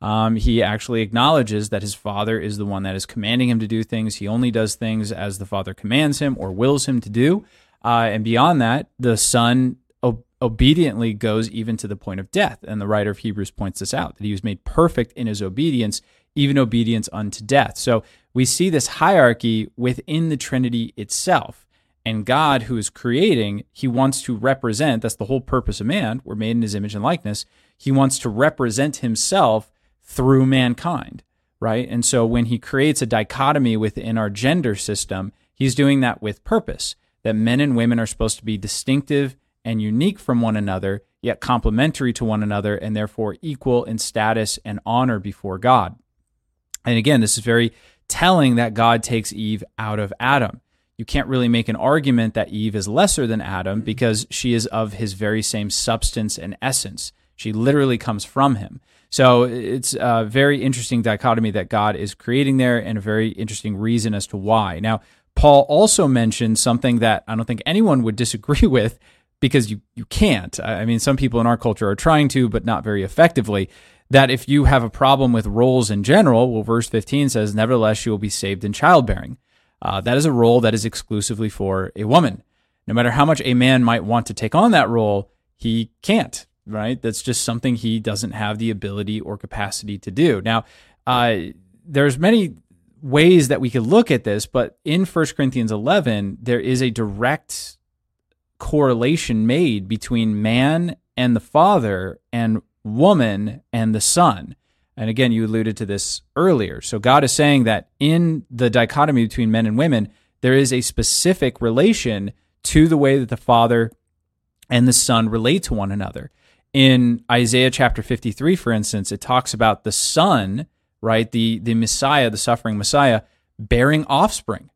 Um, he actually acknowledges that his Father is the one that is commanding him to do things. He only does things as the Father commands him or wills him to do. Uh, and beyond that, the Son obediently goes even to the point of death. And the writer of Hebrews points this out that he was made perfect in his obedience, even obedience unto death. So we see this hierarchy within the Trinity itself. And God, who is creating, he wants to represent, that's the whole purpose of man. We're made in his image and likeness. He wants to represent himself through mankind, right? And so when he creates a dichotomy within our gender system, he's doing that with purpose that men and women are supposed to be distinctive and unique from one another, yet complementary to one another, and therefore equal in status and honor before God. And again, this is very telling that God takes Eve out of Adam. You can't really make an argument that Eve is lesser than Adam mm-hmm. because she is of his very same substance and essence. She literally comes from him. So it's a very interesting dichotomy that God is creating there and a very interesting reason as to why. Now, Paul also mentioned something that I don't think anyone would disagree with because you, you can't. I mean, some people in our culture are trying to, but not very effectively. That if you have a problem with roles in general, well, verse 15 says, Nevertheless, you will be saved in childbearing. Uh, that is a role that is exclusively for a woman. No matter how much a man might want to take on that role, he can't, right? That's just something he doesn't have the ability or capacity to do. Now, uh, there's many ways that we could look at this, but in 1 Corinthians 11, there is a direct correlation made between man and the father and woman and the son. And again, you alluded to this earlier. So God is saying that in the dichotomy between men and women, there is a specific relation to the way that the father and the son relate to one another. In Isaiah chapter 53, for instance, it talks about the son right? The the Messiah, the suffering Messiah, bearing offspring.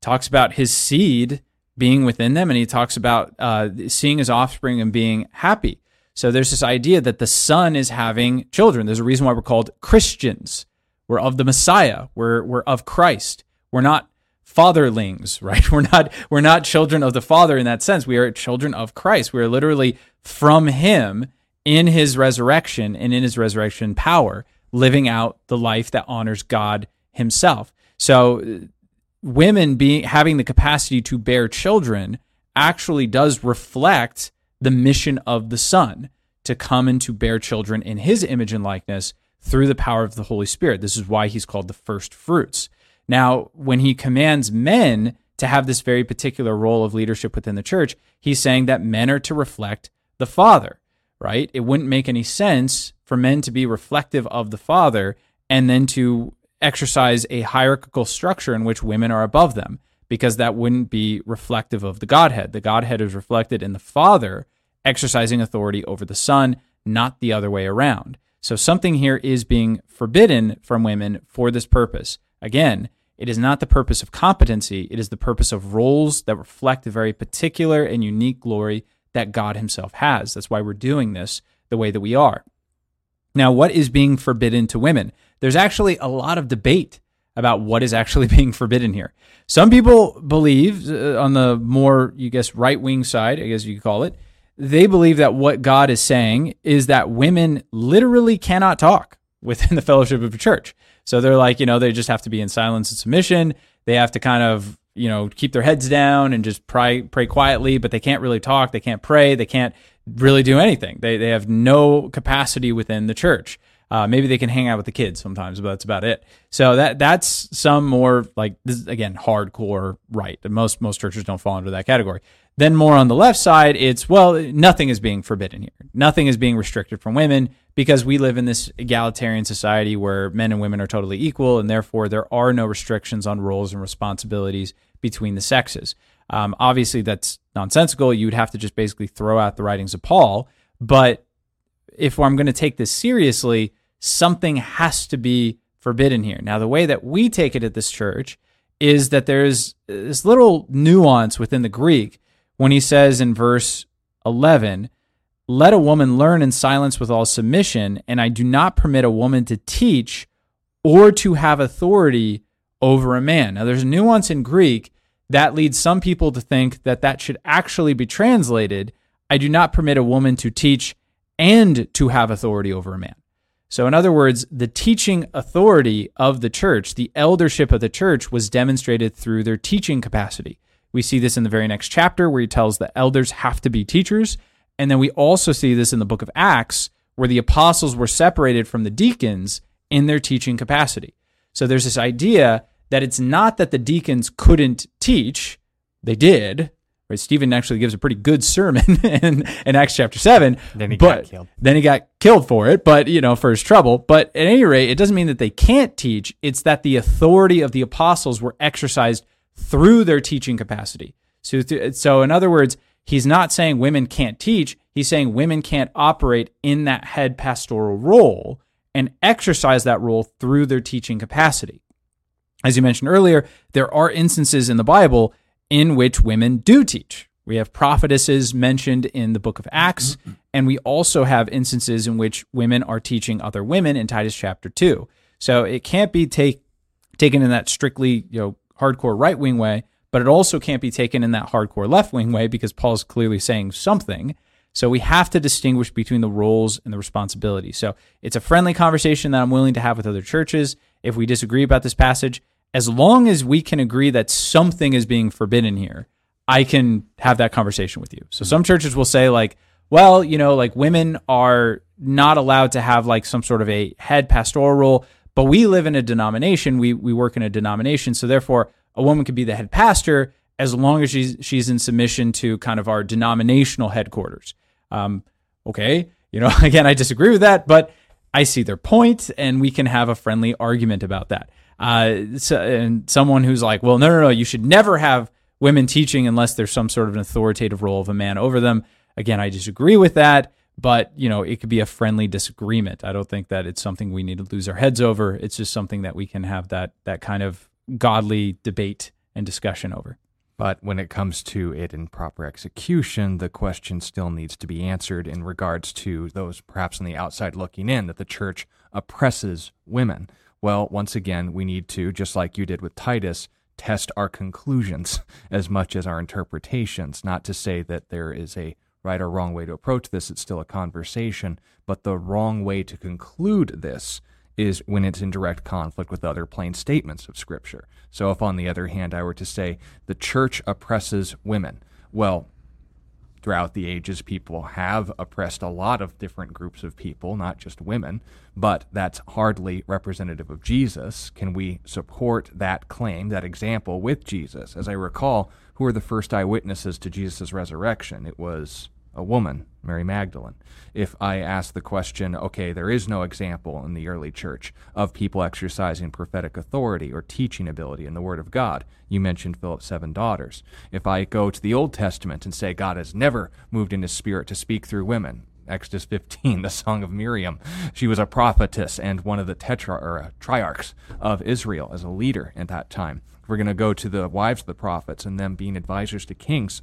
Talks about his seed being within them, and he talks about uh, seeing his offspring and being happy. So there's this idea that the Son is having children. There's a reason why we're called Christians. We're of the Messiah. We're we're of Christ. We're not fatherlings, right? We're not we're not children of the Father in that sense. We are children of Christ. We are literally from Him in His resurrection and in His resurrection power living out the life that honors God himself. So uh, women being having the capacity to bear children actually does reflect the mission of the son to come and to bear children in his image and likeness through the power of the Holy Spirit. This is why he's called the first fruits. Now, when he commands men to have this very particular role of leadership within the church, he's saying that men are to reflect the Father, right? It wouldn't make any sense for men to be reflective of the Father and then to exercise a hierarchical structure in which women are above them, because that wouldn't be reflective of the Godhead. The Godhead is reflected in the Father exercising authority over the Son, not the other way around. So something here is being forbidden from women for this purpose. Again, it is not the purpose of competency, it is the purpose of roles that reflect the very particular and unique glory that God Himself has. That's why we're doing this the way that we are. Now, what is being forbidden to women? There's actually a lot of debate about what is actually being forbidden here. Some people believe, uh, on the more, you guess, right wing side, I guess you could call it, they believe that what God is saying is that women literally cannot talk within the fellowship of a church. So they're like, you know, they just have to be in silence and submission. They have to kind of, you know, keep their heads down and just pray pray quietly, but they can't really talk. They can't pray. They can't really do anything. They they have no capacity within the church. Uh, maybe they can hang out with the kids sometimes, but that's about it. So that that's some more like this is, again hardcore right. Most most churches don't fall into that category. Then more on the left side, it's well, nothing is being forbidden here. Nothing is being restricted from women because we live in this egalitarian society where men and women are totally equal, and therefore there are no restrictions on roles and responsibilities between the sexes. Um, obviously, that's nonsensical. You'd have to just basically throw out the writings of Paul. But if I'm going to take this seriously, something has to be forbidden here. Now, the way that we take it at this church is that there's this little nuance within the Greek when he says in verse 11, Let a woman learn in silence with all submission, and I do not permit a woman to teach or to have authority over a man. Now, there's a nuance in Greek that leads some people to think that that should actually be translated I do not permit a woman to teach and to have authority over a man. So, in other words, the teaching authority of the church, the eldership of the church, was demonstrated through their teaching capacity. We see this in the very next chapter where he tells the elders have to be teachers. And then we also see this in the book of Acts, where the apostles were separated from the deacons in their teaching capacity. So there's this idea that it's not that the deacons couldn't teach, they did. Right? Stephen actually gives a pretty good sermon in, in Acts chapter 7. Then he but got killed. Then he got killed for it, but, you know, for his trouble. But at any rate, it doesn't mean that they can't teach. It's that the authority of the apostles were exercised through their teaching capacity. So, so in other words, he's not saying women can't teach. He's saying women can't operate in that head pastoral role and exercise that role through their teaching capacity. As you mentioned earlier, there are instances in the Bible in which women do teach. We have prophetesses mentioned in the book of Acts, mm-hmm. and we also have instances in which women are teaching other women in Titus chapter 2. So it can't be take, taken in that strictly, you know, hardcore right wing way, but it also can't be taken in that hardcore left wing way because Paul's clearly saying something. So we have to distinguish between the roles and the responsibilities. So it's a friendly conversation that I'm willing to have with other churches if we disagree about this passage. As long as we can agree that something is being forbidden here, I can have that conversation with you. So some churches will say like, well, you know, like women are not allowed to have like some sort of a head pastoral role, but we live in a denomination, we we work in a denomination, so therefore a woman could be the head pastor as long as she's she's in submission to kind of our denominational headquarters. Um, okay, you know, again, I disagree with that, but I see their point, and we can have a friendly argument about that. Uh, so, and someone who's like, well, no, no, no, you should never have women teaching unless there's some sort of an authoritative role of a man over them. Again, I disagree with that, but you know, it could be a friendly disagreement. I don't think that it's something we need to lose our heads over. It's just something that we can have that that kind of godly debate and discussion over. But when it comes to it in proper execution, the question still needs to be answered in regards to those perhaps on the outside looking in that the church oppresses women. Well, once again, we need to, just like you did with Titus, test our conclusions as much as our interpretations. Not to say that there is a right or wrong way to approach this, it's still a conversation, but the wrong way to conclude this is when it's in direct conflict with other plain statements of Scripture. So, if on the other hand I were to say the church oppresses women, well, throughout the ages, people have oppressed a lot of different groups of people, not just women, but that's hardly representative of Jesus. Can we support that claim, that example with Jesus? As I recall, who were the first eyewitnesses to Jesus' resurrection? It was a woman, Mary Magdalene. If I ask the question, okay, there is no example in the early church of people exercising prophetic authority or teaching ability in the Word of God, you mentioned Philip's seven daughters. If I go to the Old Testament and say God has never moved in his spirit to speak through women, Exodus 15, the Song of Miriam. She was a prophetess and one of the tetra or uh, triarchs of Israel as a leader at that time. We're going to go to the wives of the prophets and them being advisors to kings,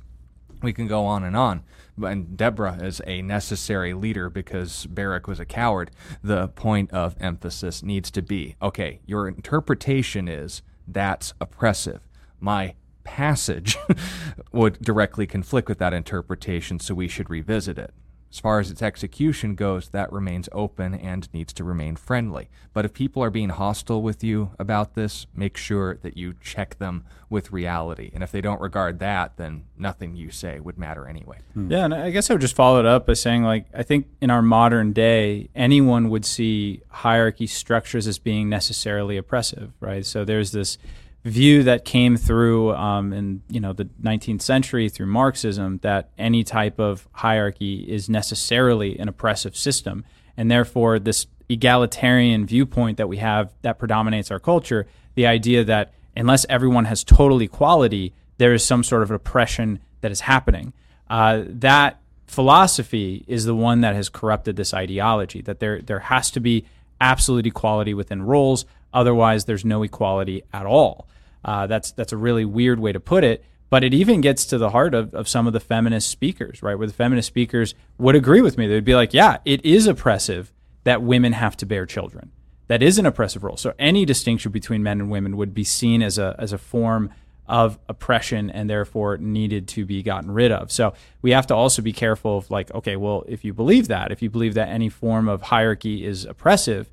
we can go on and on. And Deborah is a necessary leader because Barak was a coward. The point of emphasis needs to be okay, your interpretation is that's oppressive. My passage would directly conflict with that interpretation, so we should revisit it. As far as its execution goes, that remains open and needs to remain friendly. But if people are being hostile with you about this, make sure that you check them with reality. And if they don't regard that, then nothing you say would matter anyway. Hmm. Yeah, and I guess I would just follow it up by saying, like, I think in our modern day, anyone would see hierarchy structures as being necessarily oppressive, right? So there's this view that came through um, in you know the 19th century through Marxism that any type of hierarchy is necessarily an oppressive system, and therefore this egalitarian viewpoint that we have that predominates our culture, the idea that unless everyone has total equality, there is some sort of oppression that is happening. Uh, that philosophy is the one that has corrupted this ideology that there there has to be absolute equality within roles otherwise there's no equality at all. Uh, that's that's a really weird way to put it but it even gets to the heart of, of some of the feminist speakers right? Where the feminist speakers would agree with me. They'd be like yeah it is oppressive that women have to bear children. That is an oppressive role. So any distinction between men and women would be seen as a as a form of oppression and therefore needed to be gotten rid of. So we have to also be careful of like, okay, well, if you believe that, if you believe that any form of hierarchy is oppressive,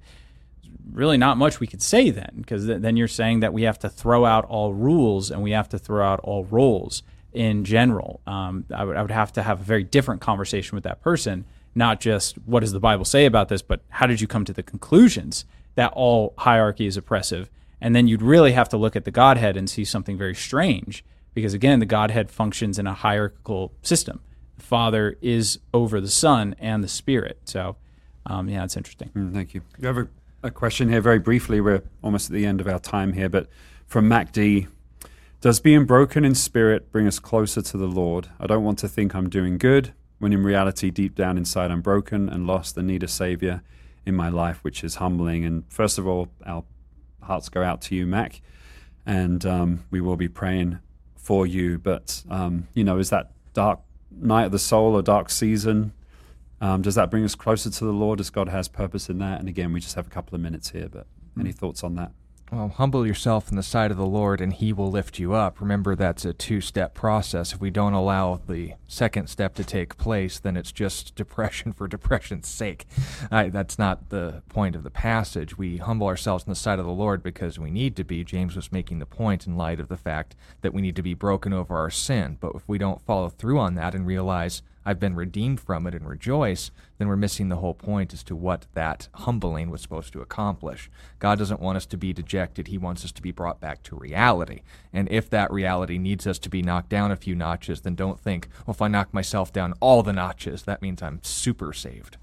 really not much we could say then, because th- then you're saying that we have to throw out all rules and we have to throw out all roles. in general. Um, I, would, I would have to have a very different conversation with that person, not just what does the Bible say about this, but how did you come to the conclusions that all hierarchy is oppressive? And then you'd really have to look at the Godhead and see something very strange, because again, the Godhead functions in a hierarchical system. The Father is over the Son and the Spirit. So, um, yeah, it's interesting. Mm, thank you. You have a, question here, very briefly. We're almost at the end of our time here, but from Mac D. Does being broken in spirit bring us closer to the Lord? I don't want to think I'm doing good when in reality, deep down inside, I'm broken and lost and need a Savior in my life, which is humbling. And first of all, our hearts go out to you, Mac, and um, we will be praying for you. But, um, you know, is that dark night of the soul or dark season? Um, does that bring us closer to the Lord? Does God has purpose in that? And again, we just have a couple of minutes here, but any thoughts on that? Well, humble yourself in the sight of the Lord, and He will lift you up. Remember, that's a two step process. If we don't allow the second step to take place, then it's just depression for depression's sake. I, that's not the point of the passage. We humble ourselves in the sight of the Lord because we need to be. James was making the point in light of the fact that we need to be broken over our sin. But if we don't follow through on that and realize, I've been redeemed from it and rejoice, then we're missing the whole point as to what that humbling was supposed to accomplish. God doesn't want us to be dejected, He wants us to be brought back to reality. And if that reality needs us to be knocked down a few notches, then don't think, well, if I knock myself down all the notches, that means I'm super saved.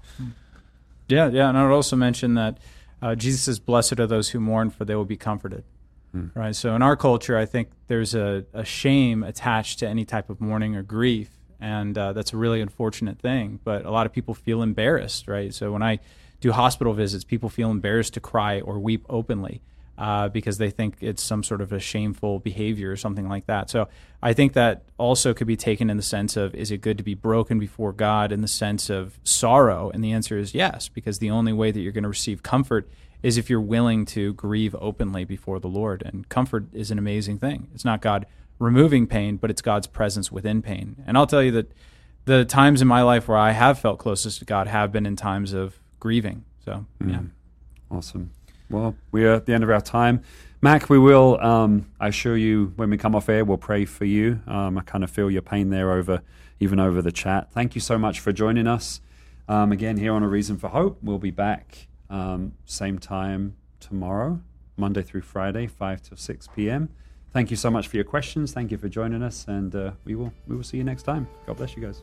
Yeah, yeah. And I would also mention that uh, Jesus says, Blessed are those who mourn, for they will be comforted. Hmm. Right. So in our culture, I think there's a, a shame attached to any type of mourning or grief and uh, that's a really unfortunate thing. But a lot of people feel embarrassed, right? So when I do hospital visits, people feel embarrassed to cry or weep openly uh, because they think it's some sort of a shameful behavior or something like that. So I think that also could be taken in the sense of is it good to be broken before God in the sense of sorrow? And the answer is yes, because the only way that you're going to receive comfort is if you're willing to grieve openly before the Lord. And comfort is an amazing thing. It's not God removing pain, but it's God's presence within pain. And I'll tell you that the times in my life where I have felt closest to God have been in times of grieving. So, mm. yeah. Awesome. Well, we are at the end of our time. Mac, we will, um, I assure you, when we come off air, we'll pray for you. Um, I kind of feel your pain there over, even over the chat. Thank you so much for joining us. Um, again, here on A Reason for Hope. We'll be back um, same time tomorrow, Monday through Friday, 5 to 6 p.m. Thank you so much for your questions. Thank you for joining us, and uh, we will we will see you next time. God bless you guys.